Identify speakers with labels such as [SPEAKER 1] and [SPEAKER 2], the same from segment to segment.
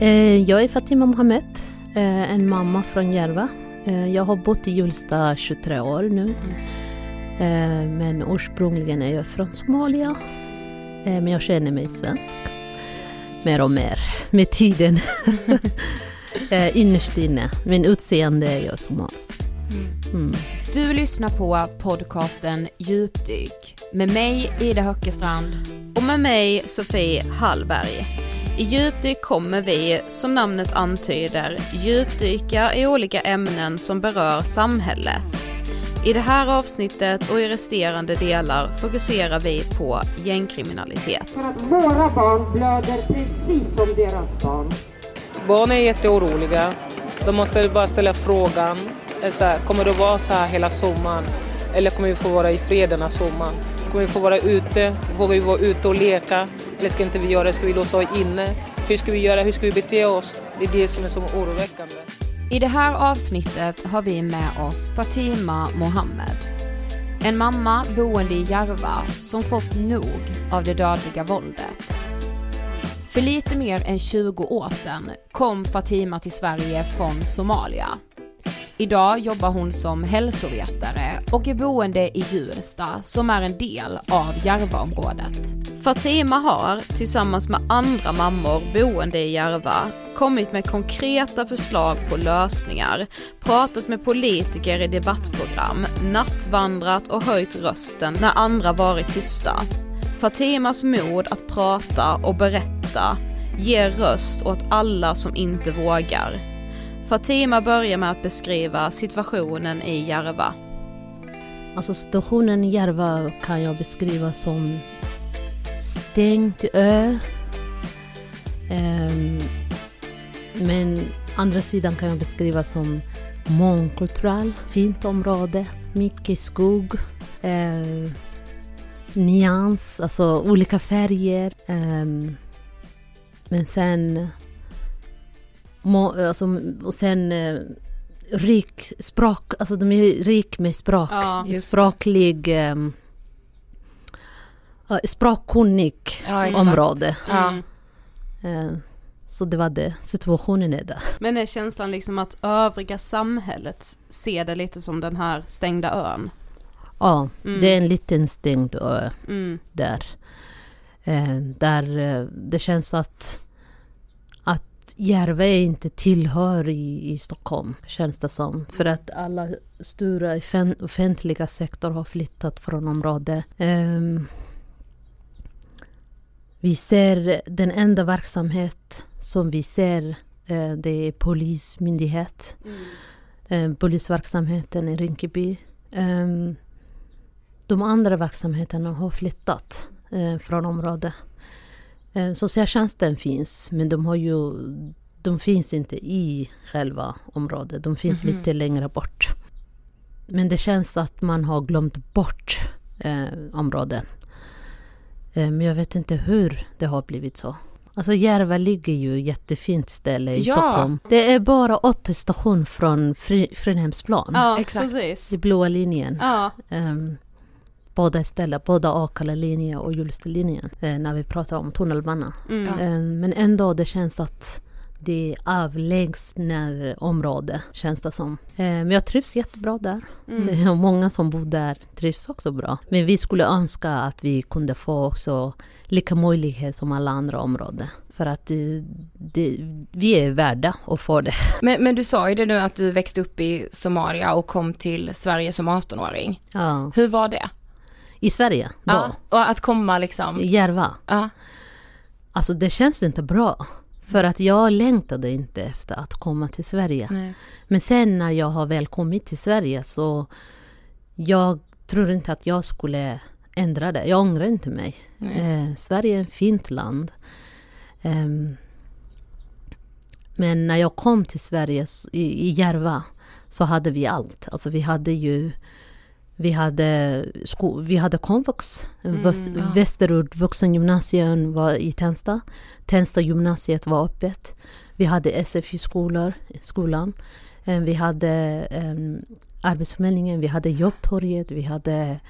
[SPEAKER 1] Eh, jag är Fatima Mohamed, eh, en mamma från Järva. Eh, jag har bott i Hjulsta 23 år nu. Men ursprungligen är jag från Somalia. Men jag känner mig svensk. Mer och mer med tiden. Innerst inne. Men utseende är jag somalisk.
[SPEAKER 2] Mm. Du lyssnar på podcasten Djupdyk med mig Ida Höckestrand
[SPEAKER 3] och med mig Sofie Hallberg. I djupdyk kommer vi, som namnet antyder, djupdyka i olika ämnen som berör samhället. I det här avsnittet och i resterande delar fokuserar vi på gängkriminalitet.
[SPEAKER 4] För att våra barn blöder precis som deras barn.
[SPEAKER 5] Barn är jätteoroliga. De måste bara ställa frågan, så här, kommer det vara så här hela sommaren? Eller kommer vi få vara i fred denna sommaren? Kommer vi få vara ute? Vågar vi vara ute och leka? Eller ska inte vi göra det? Ska vi låsa inne? Hur ska vi göra? Hur ska vi bete oss? Det är det som är så oroväckande.
[SPEAKER 2] I det här avsnittet har vi med oss Fatima Mohammed. En mamma boende i Järva som fått nog av det dödliga våldet. För lite mer än 20 år sedan kom Fatima till Sverige från Somalia. Idag jobbar hon som hälsovetare och är boende i Hjulsta som är en del av Järvaområdet.
[SPEAKER 3] Fatima har, tillsammans med andra mammor boende i Järva, kommit med konkreta förslag på lösningar, pratat med politiker i debattprogram, nattvandrat och höjt rösten när andra varit tysta. Fatimas mod att prata och berätta ger röst åt alla som inte vågar. Fatima börjar med att beskriva situationen i Järva.
[SPEAKER 1] Alltså situationen i Järva kan jag beskriva som stängd ö. Um, men andra sidan kan jag beskriva som mångkulturell, fint område, mycket skog, eh, nyans, alltså olika färger. Eh, men sen, må, alltså, och sen uh, rik språk, alltså de är rik med språk, ja, språklig um, språkkunnig ja, område. Mm. Eh, så det var det, situationen är där.
[SPEAKER 3] Men är känslan liksom att övriga samhället ser det lite som den här stängda ön?
[SPEAKER 1] Ja, mm. det är en liten stängd ö mm. där. Eh, där eh, det känns att, att Järva inte tillhör i, i Stockholm, känns det som. För att alla stora offentliga sektor har flyttat från området. Um, vi ser den enda verksamhet som vi ser, eh, det är polismyndighet. Mm. Eh, polisverksamheten i Rinkeby. Ehm, de andra verksamheterna har flyttat eh, från området. Socialtjänsten finns, men de, har ju, de finns inte i själva området. De finns mm -hmm. lite längre bort. Men det känns att man har glömt bort eh, områden. Eh, men jag vet inte hur det har blivit så. Alltså Järva ligger ju jättefint ställe i ja. Stockholm. Det är bara åtta station från Fri Fridhemsplan.
[SPEAKER 3] Ja, exakt. Precis.
[SPEAKER 1] I blåa linjen. Ja. Um, båda ställen, både Akalla-linjen och Hjulstalinjen, uh, när vi pratar om tunnelbana. Mm. Um, men ändå, det känns att det är avlägsna område, känns det som. Eh, men jag trivs jättebra där. Mm. Och många som bor där trivs också bra. Men vi skulle önska att vi kunde få också lika möjlighet som alla andra områden. För att det, det, vi är värda att få det.
[SPEAKER 2] Men, men, du sa ju det nu att du växte upp i Somalia och kom till Sverige som 18-åring. Ja. Hur var det?
[SPEAKER 1] I Sverige? Då? Ja,
[SPEAKER 2] och att komma liksom?
[SPEAKER 1] I Järva? Ja. Alltså det känns inte bra. För att jag längtade inte efter att komma till Sverige. Nej. Men sen när jag har väl kommit till Sverige så jag tror inte att jag skulle ändra det. Jag ångrar inte mig. Eh, Sverige är ett fint land. Um, men när jag kom till Sverige i, i Järva så hade vi allt. Alltså vi hade ju vi hade, sko, vi hade komvux, mm, ja. Västerort vuxengymnasium var i Tensta. Tensta gymnasiet var öppet. Vi hade SFI-skolor, skolan. Eh, vi hade um, Arbetsförmedlingen, vi hade Jobbtorget, vi hade,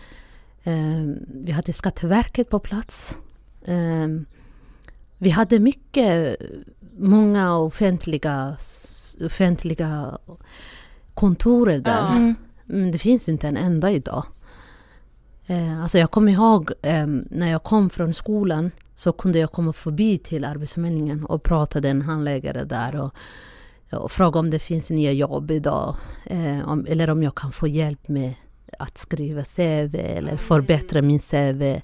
[SPEAKER 1] um, vi hade Skatteverket på plats. Um, vi hade mycket många offentliga, offentliga kontorer där.
[SPEAKER 3] Ja.
[SPEAKER 2] Mm.
[SPEAKER 1] Men det finns inte en enda idag. Eh, alltså jag kommer ihåg eh, när jag kom från skolan så kunde jag komma förbi till Arbetsförmedlingen och prata med en handläggare där och, och fråga om det finns nya jobb idag. Eh, om, eller om jag kan få hjälp med att skriva CV eller förbättra min CV.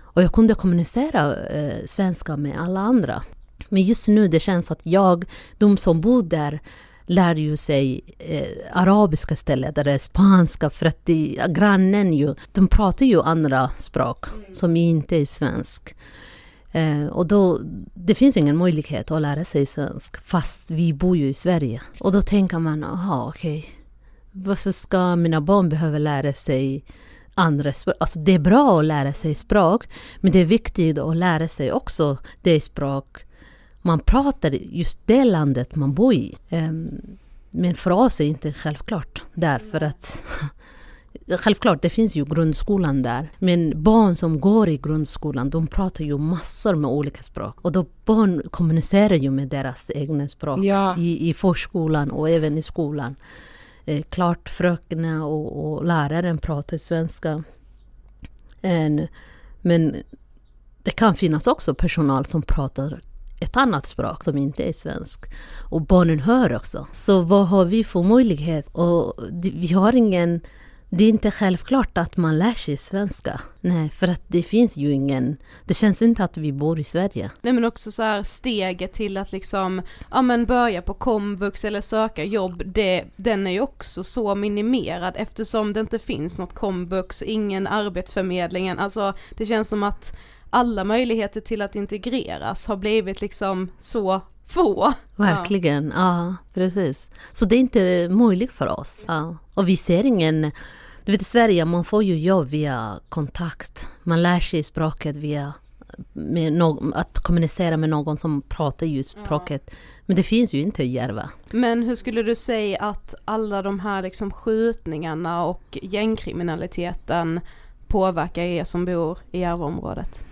[SPEAKER 1] Och jag kunde kommunicera eh, svenska med alla andra. Men just nu det känns att jag, de som bor där, lärde ju sig eh, arabiska istället, eller spanska, för att de, grannen ju, de pratar ju andra språk som inte är svensk. Eh, och då, det finns ingen möjlighet att lära sig svensk, fast vi bor ju i Sverige. Och då tänker man, jaha okej, varför ska mina barn behöva lära sig andra språk? Alltså det är bra att lära sig språk, men det är viktigt att lära sig också det språk man pratar just det landet man bor i. Ehm, Men för oss är det inte självklart, därför att Självklart, det finns ju grundskolan där. Men barn som går i grundskolan, de pratar ju massor med olika språk. Och då barn kommunicerar ju med deras egna språk
[SPEAKER 2] Ja.
[SPEAKER 1] i, i förskolan och även i skolan. Eh, klart fröknarna och, och läraren pratar svenska. En, men det kan finnas också personal som pratar ett annat språk som inte är svensk. Och barnen hör också. Så vad har vi för möjlighet? Och vi har ingen... Det är inte självklart att man lär sig svenska. Nej, för att det finns ju ingen... Det känns inte att vi bor i Sverige.
[SPEAKER 3] Nej men också så här steget till att liksom, ja men börja på komvux eller söka jobb, det, den är ju också så minimerad eftersom det inte finns något komvux, ingen arbetsförmedlingen, alltså det känns som att alla möjligheter till att integreras har blivit liksom så få.
[SPEAKER 1] Verkligen, ja. precis. Så det är inte möjligt för oss. Ja. Och vi ser ingen... Du vet i Sverige, man får ju jobb via kontakt. Man lär sig språket via no- att kommunicera med någon som pratar just språket. Men det finns ju inte i Järva.
[SPEAKER 3] Men hur skulle du säga att alla de här liksom skjutningarna och gängkriminaliteten påverkar er som bor i Järvaområdet?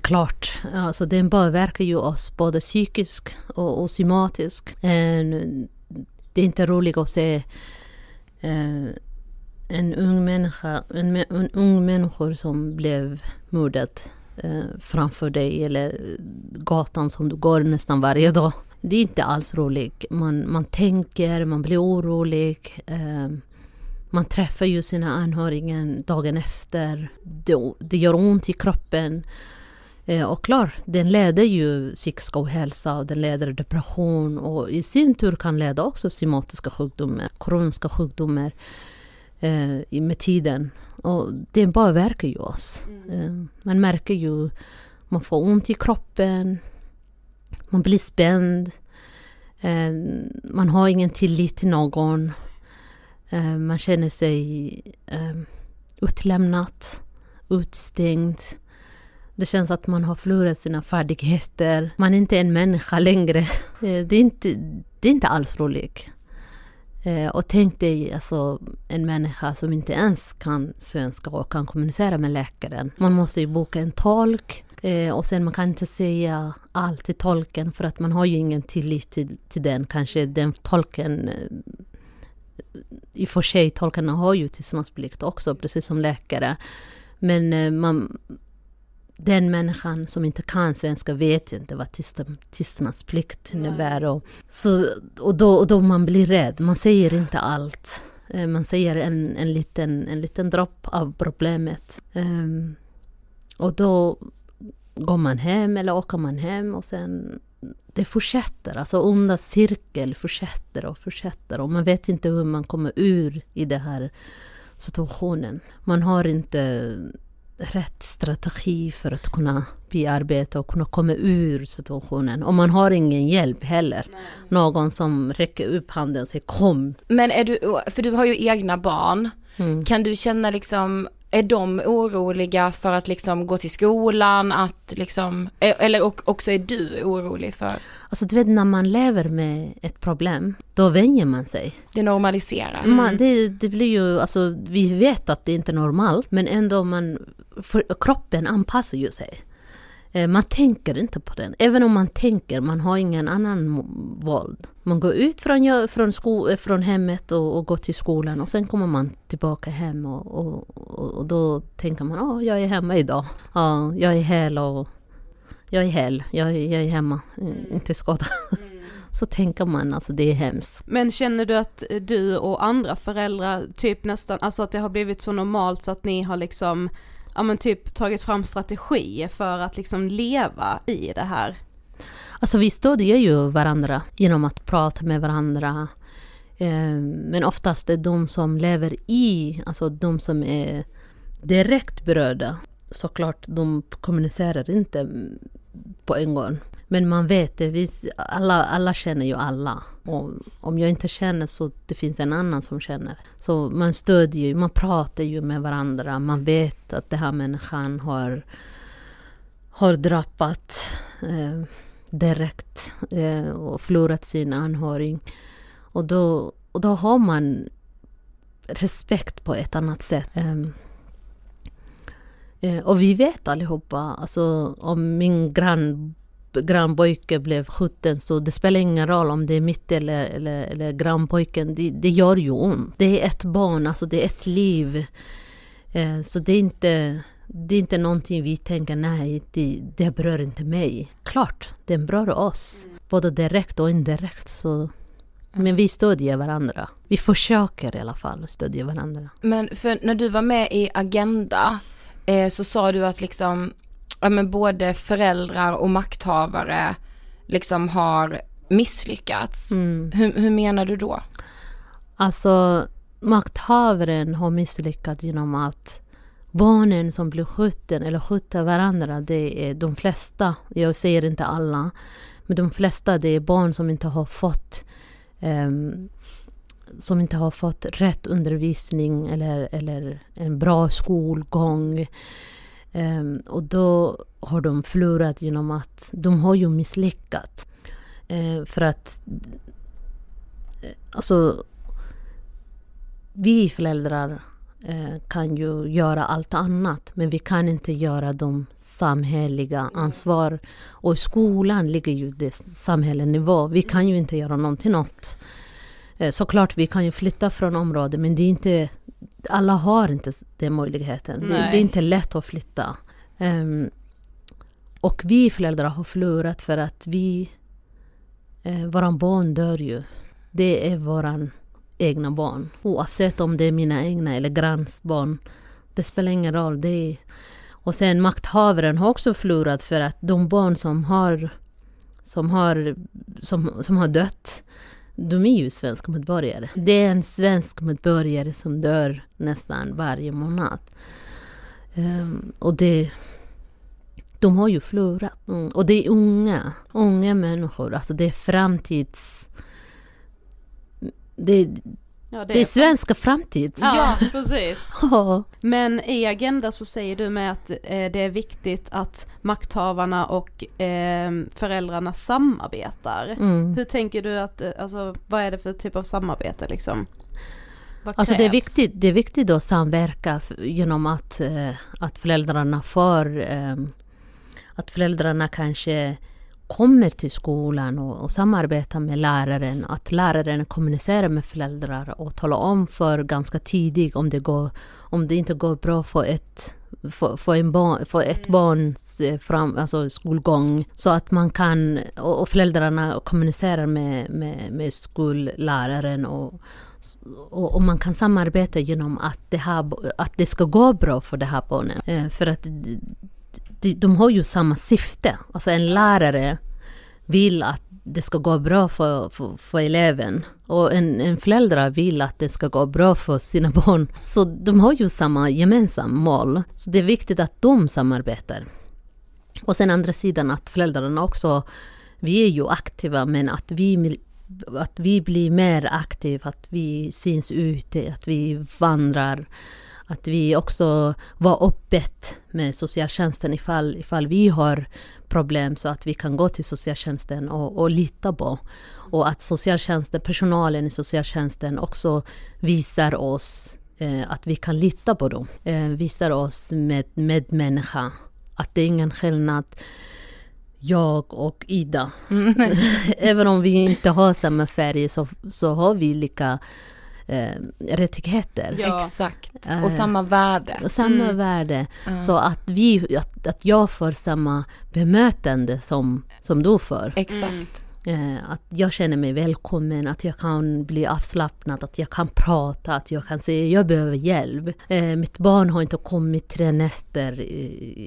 [SPEAKER 1] Klart, alltså den påverkar ju oss både psykiskt och, och somatiskt. Eh, det är inte roligt att se eh, en ung människa, en, en ung människa som blev mördad eh, framför dig eller gatan som du går nästan varje dag. Det är inte alls roligt. Man, man tänker, man blir orolig. Eh, man träffar ju sina anhöriga dagen efter. Det, det gör ont i kroppen. Eh, Och klart, den leder ju psykisk ohälsa och den leder depression och i sin tur kan leda också somatiska sjukdomar, kroniska sjukdomar eh, med tiden. Och det påverkar ju oss. Eh, man märker ju, man får ont i kroppen, man blir spänd, eh, man har ingen tillit till någon, eh, man känner sig eh, utlämnad, utstängd. Det känns att man har förlorat sina färdigheter. Man är inte en människa längre. Eh, det är inte, det är inte alls roligt. Eh, och tänk dig alltså, en människa som inte ens kan svenska och kan kommunicera med läkaren. Man måste ju boka en tolk eh, och sen man kan inte säga allt till tolken för att man har ju ingen tillit till, till den. Kanske den tolken i och för sig, tolkarna har ju tystnadsplikt också, precis som läkare. Men man, den människan som inte kan svenska vet inte vad tystnadsplikt innebär. Och, så, och, då, och då man blir rädd, man säger inte allt. Eh, Man säger en, en, liten, en liten dropp av problemet. Ehm, och då går man hem eller åker man hem och sen det fortsätter, alltså onda cirkel fortsätter och fortsätter och man vet inte hur man kommer ur i den här situationen. Man har inte rätt strategi för att kunna bearbeta och kunna komma ur situationen. Och man har ingen hjälp heller. Någon som räcker upp handen och säger kom.
[SPEAKER 2] Men är du, för du har ju egna barn,
[SPEAKER 1] Mm.
[SPEAKER 2] kan du känna liksom, är de oroliga för att liksom gå till skolan, att liksom, eller och- också är du orolig för,
[SPEAKER 1] Alltså du vet när man lever med ett problem, då vänjer man sig.
[SPEAKER 2] det normaliseras?
[SPEAKER 1] Man, det, det blir ju, alltså vi vet att det inte är normalt, men ändå man, kroppen anpassar ju sig. Eh, man tänker inte på den. Även om man tänker, man har ingen annan våld. Man går ut från, från, sko, eh, från hemmet och, och går till skolan och sen kommer man tillbaka hem och, och, och då tänker man, åh, jag är hemma idag. Ja, jag är hel och jag är hel, jag, jag är hemma, mm. inte skadad. Mm. Så tänker man, alltså det är hemskt.
[SPEAKER 3] Men känner du att du och andra föräldrar, typ nästan, alltså att det har blivit så normalt så att ni har liksom ja men typ tagit fram strategier för att liksom leva i det här?
[SPEAKER 1] Alltså vi stödjer ju varandra genom att prata med varandra. Eh, men oftast är de som lever i, alltså de som är direkt berörda, såklart de kommunicerar inte på en gång. Men man vet det, vi, alla, alla känner ju alla. Och om jag inte känner så det finns en annan som känner. Så man stödjer ju, man pratar ju med varandra. Man vet att den här människan har, har drabbat eh, direkt eh, och förlorat sin anhörig. Och då, och då har man respekt på ett annat sätt. Ehm, eh, och vi vet allihopa, alltså om min grann grannpojke blev skjuten så det spelar ingen roll om det är mitt eller, eller, eller grannpojken. Det, det gör ju ont. Det är ett barn, alltså det är ett liv. Eh, så det är inte det är inte någonting vi tänker, nej, det, det berör inte mig. Klart, det berör oss. Både direkt och indirekt. Så. Men vi stödjer varandra. Vi försöker i alla fall stödja varandra.
[SPEAKER 2] Men för när du var med i Agenda eh, så sa du att liksom ja men både föräldrar och makthavare liksom har misslyckats. Mm. Hur, hur menar du då?
[SPEAKER 1] Alltså makthavaren har misslyckats genom att barnen som blir skjuten eller skjuter varandra, det är de flesta, jag säger inte alla, men de flesta det är barn som inte har fått um, som inte har fått rätt undervisning eller, eller en bra skolgång. Um, och då har de förlorat genom att de har ju misslyckats. Uh, ehm, för att eh, alltså vi föräldrar uh, kan ju göra allt annat men vi kan inte göra de samhälleliga ansvar. Och i skolan ligger ju det samhällsnivå. Vi kan ju inte göra någonting åt. Eh, såklart vi kan ju flytta från området men det är inte alla har inte den möjligheten. Det, det, är inte lätt att flytta. Um, och vi föräldrar har förlorat för att vi... Eh, våra barn dör ju. Det är våra egna barn. Oavsett om det är mina egna eller granns barn. Det spelar ingen roll. Det är, och sen makthavaren har också förlorat för att de barn som har, som har, som, som har dött de är ju svenska medborgare. Det är en svensk medborgare som dör nästan varje månad. Um, och det, de har ju förlorat. Mm. Och det är unga, unga människor. Alltså det är framtids... Det, Ja, det, det är, svenska framtids.
[SPEAKER 3] Ja, precis. Men i Agenda så säger du med att eh, det är viktigt att makthavarna och eh, föräldrarna samarbetar. Mm. Hur tänker du att, eh, alltså vad är det för typ av samarbete liksom?
[SPEAKER 1] Alltså det är, viktigt, det är viktigt att samverka genom att, eh, att föräldrarna får, eh, att föräldrarna kanske kommer till skolan och, och samarbetar med läraren, att läraren kommunicerar med föräldrar och talar om för ganska tidigt om det, går, om det inte går bra för ett för, för, en barn, för ett mm. barns eh, fram, alltså skolgång så att man kan, och, och föräldrarna kommunicerar med, med, med skolläraren och, och, och, man kan samarbeta genom att det, här, att det ska gå bra för det här barnet. Eh, för att de, har ju samma syfte. Alltså en lärare vill att det ska gå bra för, för, för eleven. Och en, en förälder vill att det ska gå bra för sina barn. Så de har ju samma gemensamma mål. Så det är viktigt att de samarbetar. Och sen andra sidan att föräldrarna också, vi är ju aktiva men att vi att vi blir mer aktiva, att vi syns ute, att vi vandrar, att vi också var öppet med socialtjänsten ifall, ifall vi har problem så att vi kan gå till socialtjänsten och, och lita på. Och att socialtjänsten, personalen i socialtjänsten också visar oss eh, att vi kan lita på dem. Eh, visar oss med medmänniska att det är ingen skillnad jag och Ida. Även om vi inte har samma färg så, så har vi lika eh, rättigheter.
[SPEAKER 3] Ja.
[SPEAKER 2] Exakt.
[SPEAKER 1] Eh,
[SPEAKER 2] Och samma värde.
[SPEAKER 1] Och samma
[SPEAKER 2] Mm.
[SPEAKER 1] värde.
[SPEAKER 2] Ja.
[SPEAKER 1] Så att, vi, att, att jag får samma bemötande som, som du får.
[SPEAKER 2] Exakt.
[SPEAKER 1] Eh, att jag känner mig välkommen, att jag kan bli avslappnad, att jag kan prata, att jag kan säga jag behöver hjälp. Eh, mitt barn har inte kommit tre nätter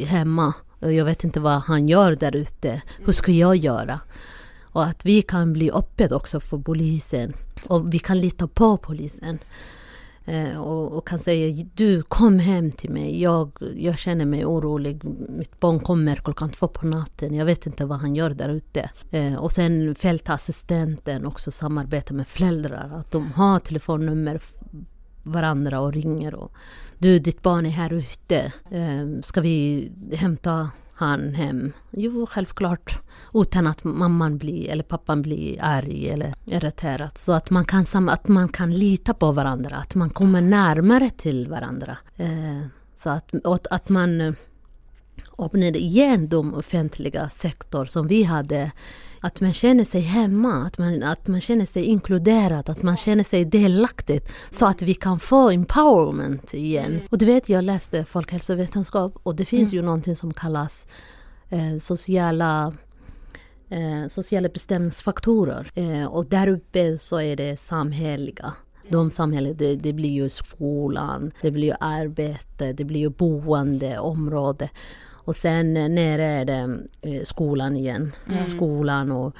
[SPEAKER 1] hemma. Och Jag vet inte vad han gör där ute. Hur ska jag göra? Och att vi kan bli öppet också för polisen. Och vi kan lita på polisen. Eh, och, och kan säga du kom hem till mig, jag, jag känner mig orolig. Mitt barn kommer klockan två på natten, jag vet inte vad han gör där ute. Eh, och sen fältassistenten också samarbetar med föräldrar, att de har telefonnummer varandra och ringer och du ditt barn är här ute, eh, ska vi hämta han hem? Jo, självklart. Utan att mamman blir, eller pappan blir arg eller irriterad. Så att man kan, att man kan lita på varandra, att man kommer närmare till varandra. Eh, så att, att, att man eh, öppnade igen de offentliga sektor som vi hade. Att man känner sig hemma, att man, att man känner sig inkluderad, att man känner sig delaktig. Så att vi kan få empowerment igen. Och du vet, jag läste folkhälsovetenskap och det finns ju någonting som kallas eh, sociala eh, sociala bestämningsfaktorer. Eh, och där uppe så är det samhälleliga. De samhället, det, det blir ju skolan, det blir ju arbete, det blir ju boende, område. Och sen eh, nere är det eh, skolan igen. Skolan och,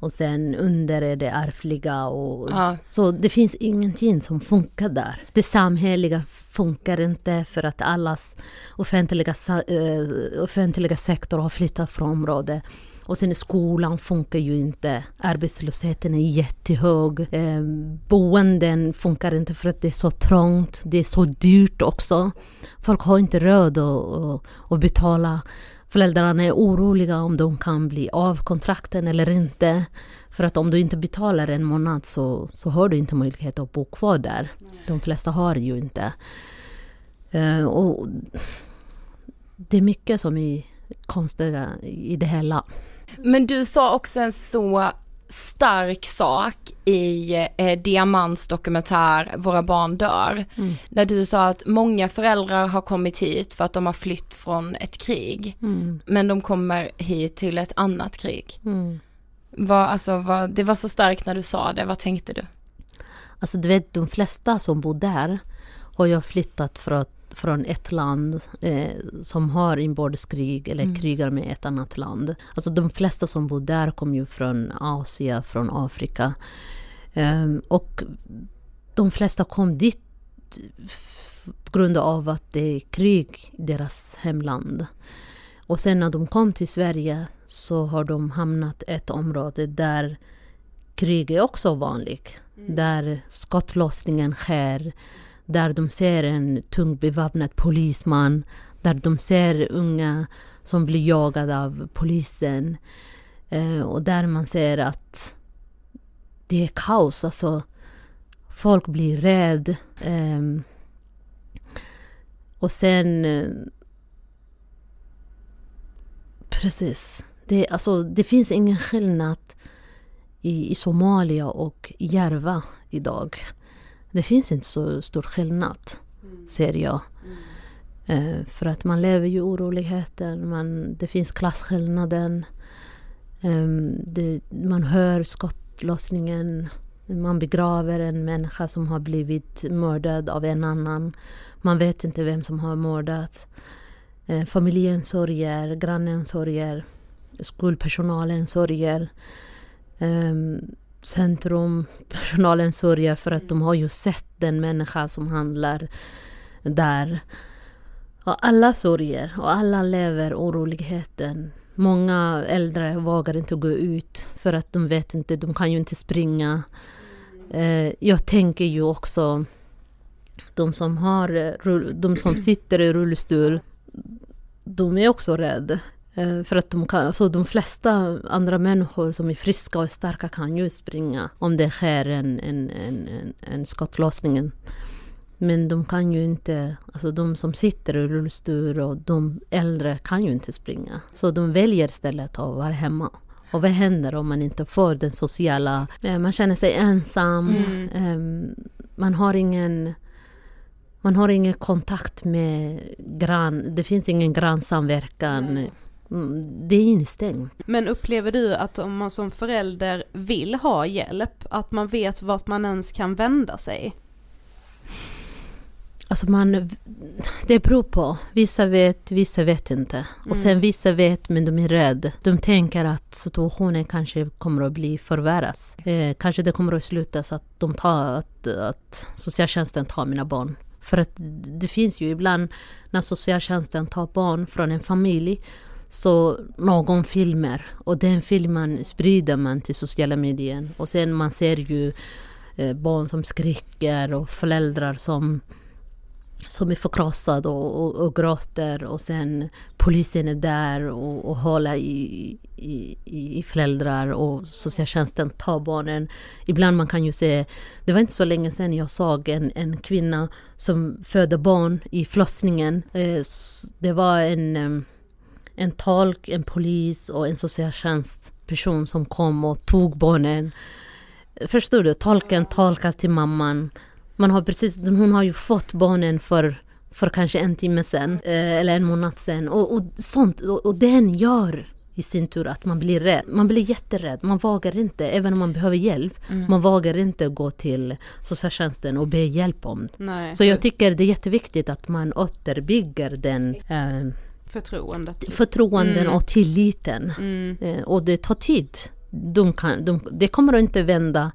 [SPEAKER 1] och sen under är det ärftliga. Och,
[SPEAKER 2] Ja.
[SPEAKER 1] Så det finns ingenting som funkar där. Det samhälleliga funkar inte för att allas offentliga, eh, offentliga sektor har flyttat från området. Och sen skolan funkar ju inte. Arbetslösheten är jättehög. Eh, boenden funkar inte för att det är så trångt. Det är så dyrt också. Folk har inte råd att, att, betala. Föräldrarna är oroliga om de kan bli av kontrakten eller inte. För att om du inte betalar en månad så, så har du inte möjlighet att bo kvar där. De flesta har ju inte. Eh, och det är mycket som är konstiga i det hela.
[SPEAKER 2] Men du sa också en så stark sak i eh, Diamants dokumentär Våra barn dör.
[SPEAKER 1] Mm.
[SPEAKER 2] Där du sa att många föräldrar har kommit hit för att de har flytt från ett krig.
[SPEAKER 1] Mm.
[SPEAKER 2] Men de kommer hit till ett annat krig.
[SPEAKER 1] Mm.
[SPEAKER 2] Vad, alltså, vad, det var så starkt när du sa det, vad tänkte du?
[SPEAKER 1] Alltså du vet, de flesta som bor där har ju flyttat från, från ett land eh, som har inbördeskrig eller krigar med ett annat land. Alltså de flesta som bor där kommer ju från Asien, från Afrika. Ehm, och de flesta kom dit på grund av att det är krig i deras hemland. Och sen när de kom till Sverige så har de hamnat i ett område där krig är också vanligt. Där skottlossningen sker, där de ser en tungt beväpnad polisman, där de ser unga som blir jagade av polisen. Eh, och där man ser att det är kaos, alltså folk blir rädda. Eh, och sen... eh, precis. Det, alltså, det finns ingen skillnad i, i Somalia och Järva idag. Det finns inte så stor skillnad, ser jag. Eh, för att man lever ju i oroligheter, man, det finns klasskillnaden. Ehm, det, man hör skottlossningen. Man begraver en människa som har blivit mördad av en annan. Man vet inte vem som har mördat. Eh, familjen sörjer, grannen sörjer, skolpersonalen sörjer. Um, centrumpersonalen sörjer för att de har ju sett den människa som handlar där. Och alla sörjer och alla lever oroligheten. Många äldre vågar inte gå ut för att de vet inte, de kan ju inte springa. Eh, jag tänker ju också de som, har, eh, de som sitter i rullstol, de är också rädda. Eh, För att de, kan, alltså de flesta andra människor som är friska och starka kan ju springa om det sker en, en, en, en, en skottlossning. Men de kan ju inte, alltså de som sitter i rullstol och de äldre kan ju inte springa. Så de väljer istället att vara hemma. Och vad händer om man inte får den sociala... eh, Man känner sig ensam.
[SPEAKER 2] Mm.
[SPEAKER 1] eh, Man har ingen... Man har ingen kontakt med grann... Det finns ingen grannsamverkan. Mm, Det är instängt.
[SPEAKER 3] Men upplever du att om man som förälder vill ha hjälp, att man vet vart man ens kan vända sig?
[SPEAKER 1] Alltså man, det beror på. Vissa vet, vissa vet inte. Och sen vissa vet men de är rädda. De tänker att situationen kanske kommer att bli förvärras. Eh, kanske det kommer att sluta så att, de tar, att, att socialtjänsten tar mina barn. För att det finns ju ibland när socialtjänsten tar barn från en familj så någon filmer och den filmen sprider man till sociala medier och sen man ser ju eh, barn som skriker och föräldrar som som är förkrossade och, och, och gråter och sen polisen är där och, och håller i, i, i föräldrar och socialtjänsten tar barnen. Ibland man kan ju se, det var inte så länge sedan jag såg en, en kvinna som födde barn i förlossningen. Eh, det var en, eh, en tolk, en polis och en socialtjänstperson som kom och tog barnen. Förstår du? Tolken tolkar till mamman. Man har precis, hon har ju fått barnen för, för kanske en timme sedan, eh, eller en månad sedan. Och, och sånt, och, och den gör i sin tur att man blir rädd. Man blir jätterädd. Man vågar inte, även om man behöver hjälp, man vågar inte gå till socialtjänsten och be hjälp om det.
[SPEAKER 3] Nej.
[SPEAKER 1] Så jag tycker det är jätteviktigt att man återbygger den eh,
[SPEAKER 3] Förtroendet.
[SPEAKER 1] förtroenden
[SPEAKER 3] Mm.
[SPEAKER 1] och tilliten.
[SPEAKER 3] Mm.
[SPEAKER 1] Eh, och det tar tid. De kan, de, det kommer att inte vända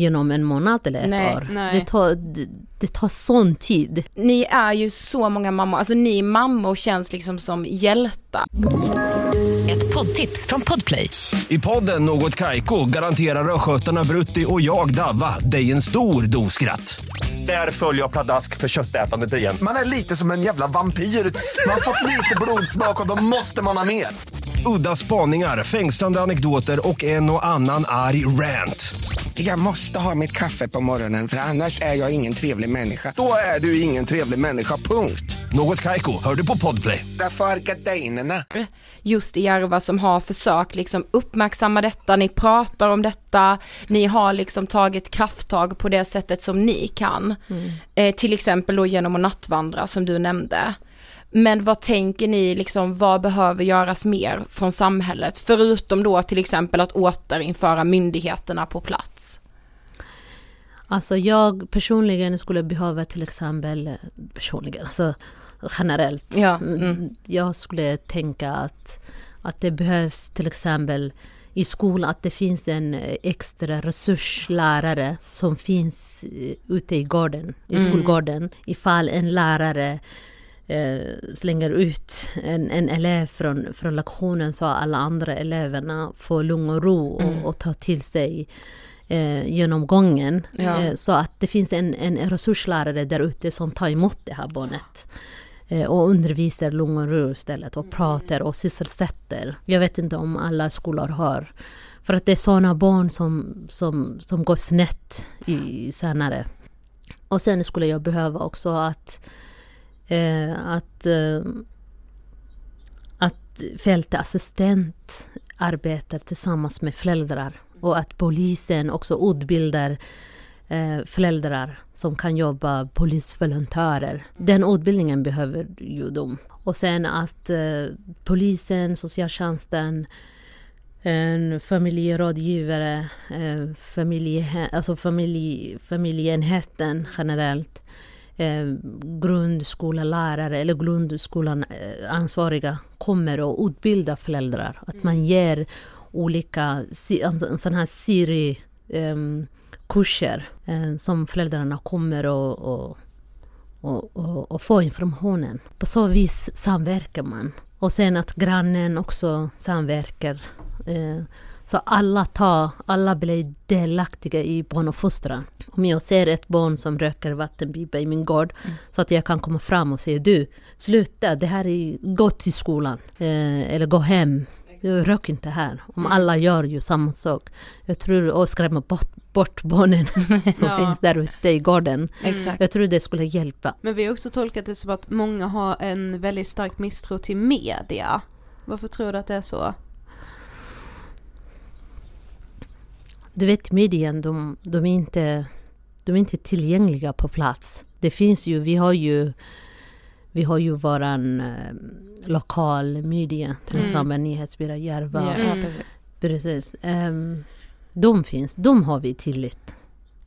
[SPEAKER 1] genom en månad eller ett
[SPEAKER 2] Nej,
[SPEAKER 1] år.
[SPEAKER 3] nej.
[SPEAKER 1] Det, tar, det, det tar sån tid.
[SPEAKER 2] Ni är ju så många mammor, alltså ni mammor känns liksom som hjältar.
[SPEAKER 6] Ett poddtips från Podplay.
[SPEAKER 7] I podden Något Kaiko garanterar östgötarna Brutti och jag, Davva, dig en stor dos skratt. Där följer jag pladask för köttätandet igen.
[SPEAKER 8] Man är lite som en jävla vampyr. Man har fått lite blodsmak och då måste man ha mer.
[SPEAKER 7] Udda spaningar, fängslande anekdoter och en och annan arg rant.
[SPEAKER 8] Jag måste ha mitt kaffe på morgonen för annars är jag ingen trevlig människa. Då är du ingen trevlig människa, punkt.
[SPEAKER 7] Något Kaiko, hör du på Podplay.
[SPEAKER 8] Därför är gardinerna.
[SPEAKER 2] just i Järva som har försökt liksom uppmärksamma detta, ni pratar om detta, ni har liksom tagit krafttag på det sättet som ni kan. Eh, till exempel då genom att nattvandra som du nämnde. Men vad tänker ni liksom, vad behöver göras mer från samhället? Förutom då till exempel att återinföra myndigheterna på plats.
[SPEAKER 1] Alltså jag personligen skulle behöva till exempel, personligen, alltså generellt.
[SPEAKER 2] Ja,
[SPEAKER 1] Mm,
[SPEAKER 2] mm.
[SPEAKER 1] Jag skulle tänka att, att det behövs till exempel i skolan att det finns en extra resurslärare som finns eh, ute i gården, i
[SPEAKER 2] Mm.
[SPEAKER 1] skolgården. Ifall en lärare slänger ut en, en elev från, från lektionen så alla andra eleverna får lugn och ro och,
[SPEAKER 2] Mm.
[SPEAKER 1] och tar till sig eh, genomgången.
[SPEAKER 2] Ja.
[SPEAKER 1] Eh, så att det finns en, en resurslärare där ute som tar emot det här barnet. Eh, och undervisar lugn och ro istället och pratar och sysselsätter. Jag vet inte om alla skolor har. För att det är sådana barn som, som, som går snett i senare. Och sen skulle jag behöva också att, eh, Eh, att, eh, att fältassistent arbetar tillsammans med föräldrar och att polisen också utbildar eh, föräldrar som kan jobba polisvolontärer. Den utbildningen behöver ju de. Och sen att eh, polisen, socialtjänsten, en familjerådgivare, eh, familje, alltså familj, familjeenheten generellt, eh, grundskolalärare eller grundskolan eh, ansvariga kommer och utbilda föräldrar. Att man ger olika, si- alltså här Siri ehm, eh, som föräldrarna kommer och, och, och, och, och får informationen. På så vis samverkar man. Och sen att grannen också samverkar. Eh, så alla tar, alla blir delaktiga i barnuppfostran. Om jag ser ett barn som röker vattenpipa i min gård så att jag kan komma fram och säga du, sluta, det här är, gå till skolan. Eh, eller gå hem. Rök inte här. Om alla gör ju samma sak. Jag tror, och skrämma bort, bort barnen som
[SPEAKER 3] Ja.
[SPEAKER 1] finns där ute i gården.
[SPEAKER 2] Exakt.
[SPEAKER 1] Jag tror det skulle hjälpa.
[SPEAKER 3] Men vi har också tolkat det som att många har en väldigt stark misstro till media. Varför tror du att det är så?
[SPEAKER 1] Du vet medien, de, de, är inte, de är inte tillgängliga på plats. Det finns ju, vi har ju vi har ju våran eh, lokal media, till
[SPEAKER 3] Mm.
[SPEAKER 1] exempel Nyhetsbyrå Järva.
[SPEAKER 2] Ja,
[SPEAKER 3] Mm.
[SPEAKER 2] precis.
[SPEAKER 1] Precis. Ehm, de finns, de har vi tillit.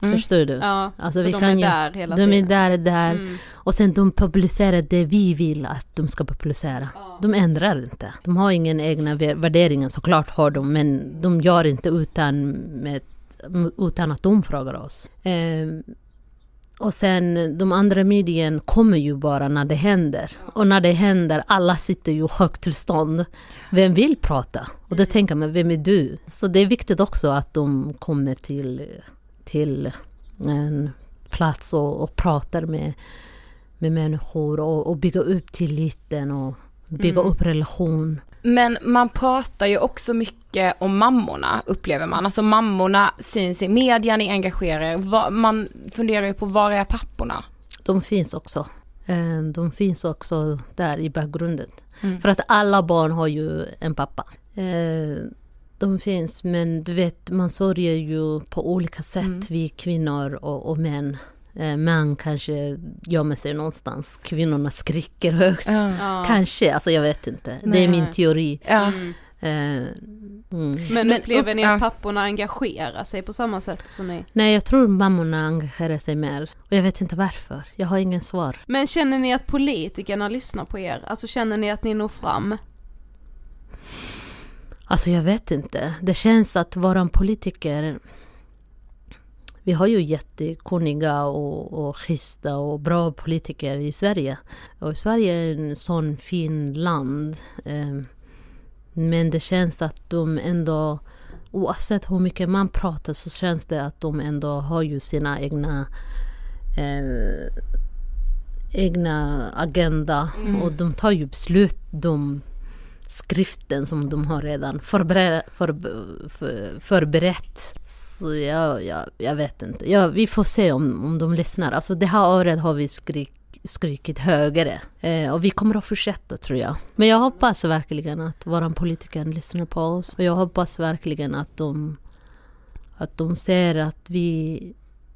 [SPEAKER 2] Mm.
[SPEAKER 1] Förstår du?
[SPEAKER 3] Ja,
[SPEAKER 1] Alltså, vi
[SPEAKER 3] de
[SPEAKER 1] kan
[SPEAKER 3] är
[SPEAKER 1] ju-
[SPEAKER 3] där hela
[SPEAKER 1] De är
[SPEAKER 3] tiden.
[SPEAKER 1] där, där.
[SPEAKER 3] Mm.
[SPEAKER 1] Och sen de publicerar det vi vill att de ska publicera. De ändrar inte. De har ingen egna vä- värderingar, såklart har de, men de gör inte utan, med, utan att de frågar oss. Ehm, och sen de andra medien kommer ju bara när det händer. Och när det händer, alla sitter ju i högtillstånd. Vem vill prata? Och då tänker man, vem är du? Så det är viktigt också att de kommer till, till en plats och, och pratar med, med människor och, och bygga upp tilliten och bygga upp relation.
[SPEAKER 2] Men man pratar ju också mycket om mammorna upplever man. Alltså mammorna syns i media, ni engagerar er. Man funderar ju på var är papporna?
[SPEAKER 1] De finns också. Eh, De finns också där i bakgrunden.
[SPEAKER 2] Mm.
[SPEAKER 1] För att alla barn har ju en pappa. De finns, men du vet, man sörjer ju på olika sätt,
[SPEAKER 2] Mm.
[SPEAKER 1] vi kvinnor och, och män. Eh, Män kanske gömmer sig någonstans, kvinnorna skriker högst.
[SPEAKER 3] Ja.
[SPEAKER 1] Kanske, alltså jag vet inte. Det
[SPEAKER 2] Nej.
[SPEAKER 1] är min teori.
[SPEAKER 2] Ja.
[SPEAKER 3] Mm.
[SPEAKER 1] Eh, mm.
[SPEAKER 3] Men, upplever
[SPEAKER 2] upp-
[SPEAKER 3] ni att papporna engagerar sig på samma sätt som ni?
[SPEAKER 1] Nej, jag tror mammorna engagerar sig mer. Och jag vet inte varför. Jag har ingen svar.
[SPEAKER 3] Men känner ni att politikerna lyssnar på er? Alltså känner ni att ni når fram?
[SPEAKER 1] Alltså jag vet inte. Det känns att våra politiker... Vi har ju jättekunniga och, och schyssta och bra politiker i Sverige. Och Sverige är en sån fin land. Eh, Men det känns att de ändå... Oavsett hur mycket man pratar så känns det att de ändå har ju sina egna eh, egna agenda och de tar ju beslut, de skriften som de har redan förberett. För, för, förberett. Så jag, jag, jag vet inte. Ja, vi får se om, om de lyssnar. Alltså det här året har vi skrik, skrikit högre. Eh, och vi kommer att fortsätta tror jag. Men jag hoppas verkligen att våra politiker lyssnar på oss. Och jag hoppas verkligen att de, att de ser att vi,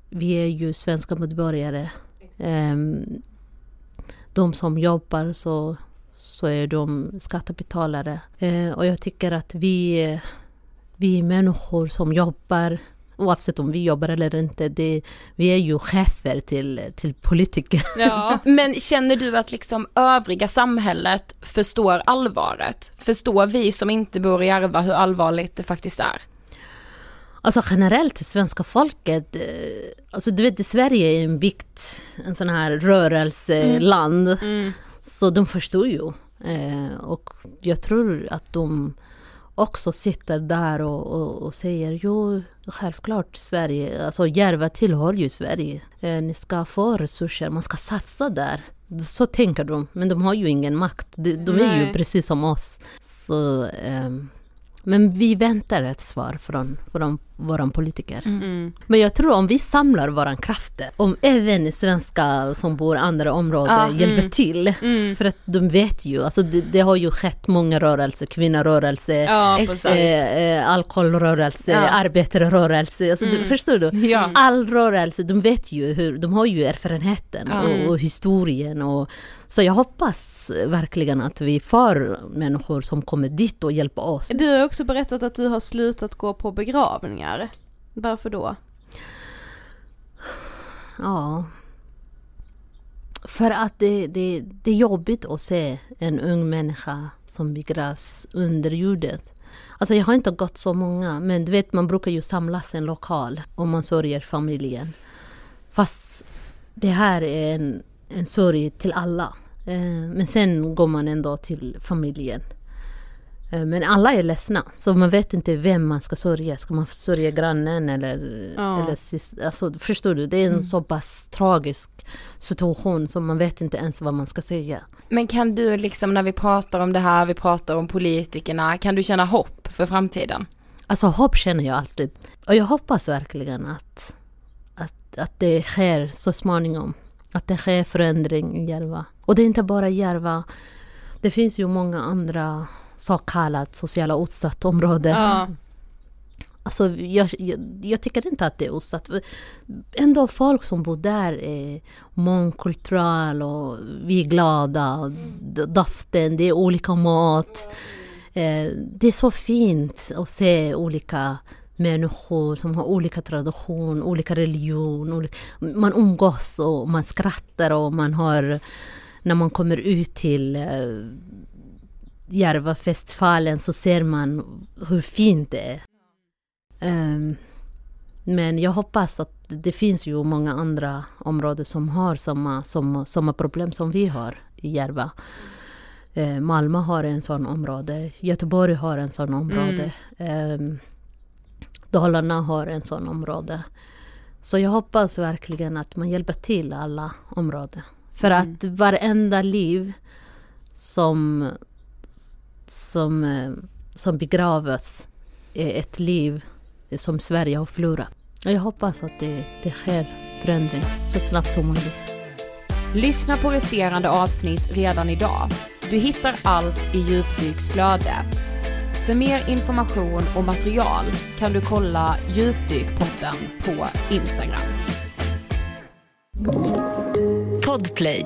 [SPEAKER 1] vi är ju svenska medborgare. Eh, de som jobbar så, så är de skattebetalare. Eh, och jag tycker att vi, vi människor som jobbar, oavsett om vi jobbar eller inte, det, vi är ju chefer till, till politiker.
[SPEAKER 3] Ja.
[SPEAKER 2] Men känner du att liksom övriga samhället förstår allvaret? Förstår vi som inte bor i Järva hur allvarligt det faktiskt är?
[SPEAKER 1] Alltså generellt, svenska folket, eh, alltså du vet Sverige är en byggt, en sån här rörelseland.
[SPEAKER 3] Mm.
[SPEAKER 1] Så de förstår ju. Eh, och jag tror att de också sitter där och, och, och säger jo, självklart Sverige, alltså Järva tillhör ju Sverige. Eh, ni ska få resurser, man ska satsa där. Så tänker de, men de har ju ingen makt. De, de är ju precis som oss. Så, ehm, men vi väntar ett svar från, från våra politiker.
[SPEAKER 3] Mm.
[SPEAKER 1] Men jag tror om vi samlar våra krafter, om även svenskar som bor i andra områden
[SPEAKER 2] Ja,
[SPEAKER 1] hjälper
[SPEAKER 3] mm.
[SPEAKER 1] till.
[SPEAKER 3] Mm.
[SPEAKER 1] För att de vet ju, alltså det, det har ju skett många rörelser, kvinnorörelse,
[SPEAKER 3] Ja,
[SPEAKER 1] eh, eh, alkoholrörelse,
[SPEAKER 2] Ja.
[SPEAKER 1] arbetarrörelse. Alltså, du,
[SPEAKER 3] Mm.
[SPEAKER 1] förstår du?
[SPEAKER 2] Ja.
[SPEAKER 1] All rörelse, de vet ju hur, de har ju erfarenheten och, och historien. Och, så jag hoppas verkligen att vi får människor som kommer dit och hjälper oss.
[SPEAKER 3] Du har också berättat att du har slutat gå på begravningar. Varför då?
[SPEAKER 1] Ja. För att det, det, det är jobbigt att se en ung människa som begravs under jorden. Alltså jag har inte gått så många, men du vet man brukar ju samlas i en lokal om man sörjer familjen. Fast det här är en, en sorg till alla. Eh, men sen går man ändå till familjen. Eh, Men alla är ledsna, så man vet inte vem man ska sörja. Ska man sörja grannen eller...
[SPEAKER 3] Ja.
[SPEAKER 1] eller alltså, förstår du? Det är en så pass tragisk situation som man vet inte ens vad man ska säga.
[SPEAKER 2] Men kan du liksom när vi pratar om det här, vi pratar om politikerna, kan du känna hopp för framtiden?
[SPEAKER 1] Alltså hopp känner jag alltid. Och jag hoppas verkligen att, att, att det sker så småningom. Att det sker förändring i Järva. Och det är inte bara Järva. Det finns ju många andra så kallat sociala utsatta områden.
[SPEAKER 3] Ja.
[SPEAKER 1] Alltså, jag, jag, jag tycker inte att det är utsatt. Ändå folk som bor där är mångkulturella och vi är glada. Doften, det är olika mat. Eh, det är så fint att se olika människor som har olika tradition, olika religion. Olika, man umgås och man skrattar och man har... När man kommer ut till Järvafestivalen så ser man hur fint det är. Ehm, men jag hoppas att det finns ju många andra områden som har samma, samma, samma problem som vi har i Järva. Eh, Malmö har en sån område, Göteborg har en sån område. Ehm, Dalarna har en sån område. Så jag hoppas verkligen att man hjälper till alla områden. För att varenda liv som, som, eh, som begravs är ett liv som Sverige har förlorat. Jag hoppas att det, det sker förändring så snabbt som möjligt.
[SPEAKER 2] Lyssna på resterande avsnitt redan idag. Du hittar allt i Djupdyks flöde. För mer information och material kan du kolla Djupdykpodden på Instagram.
[SPEAKER 6] Podplay.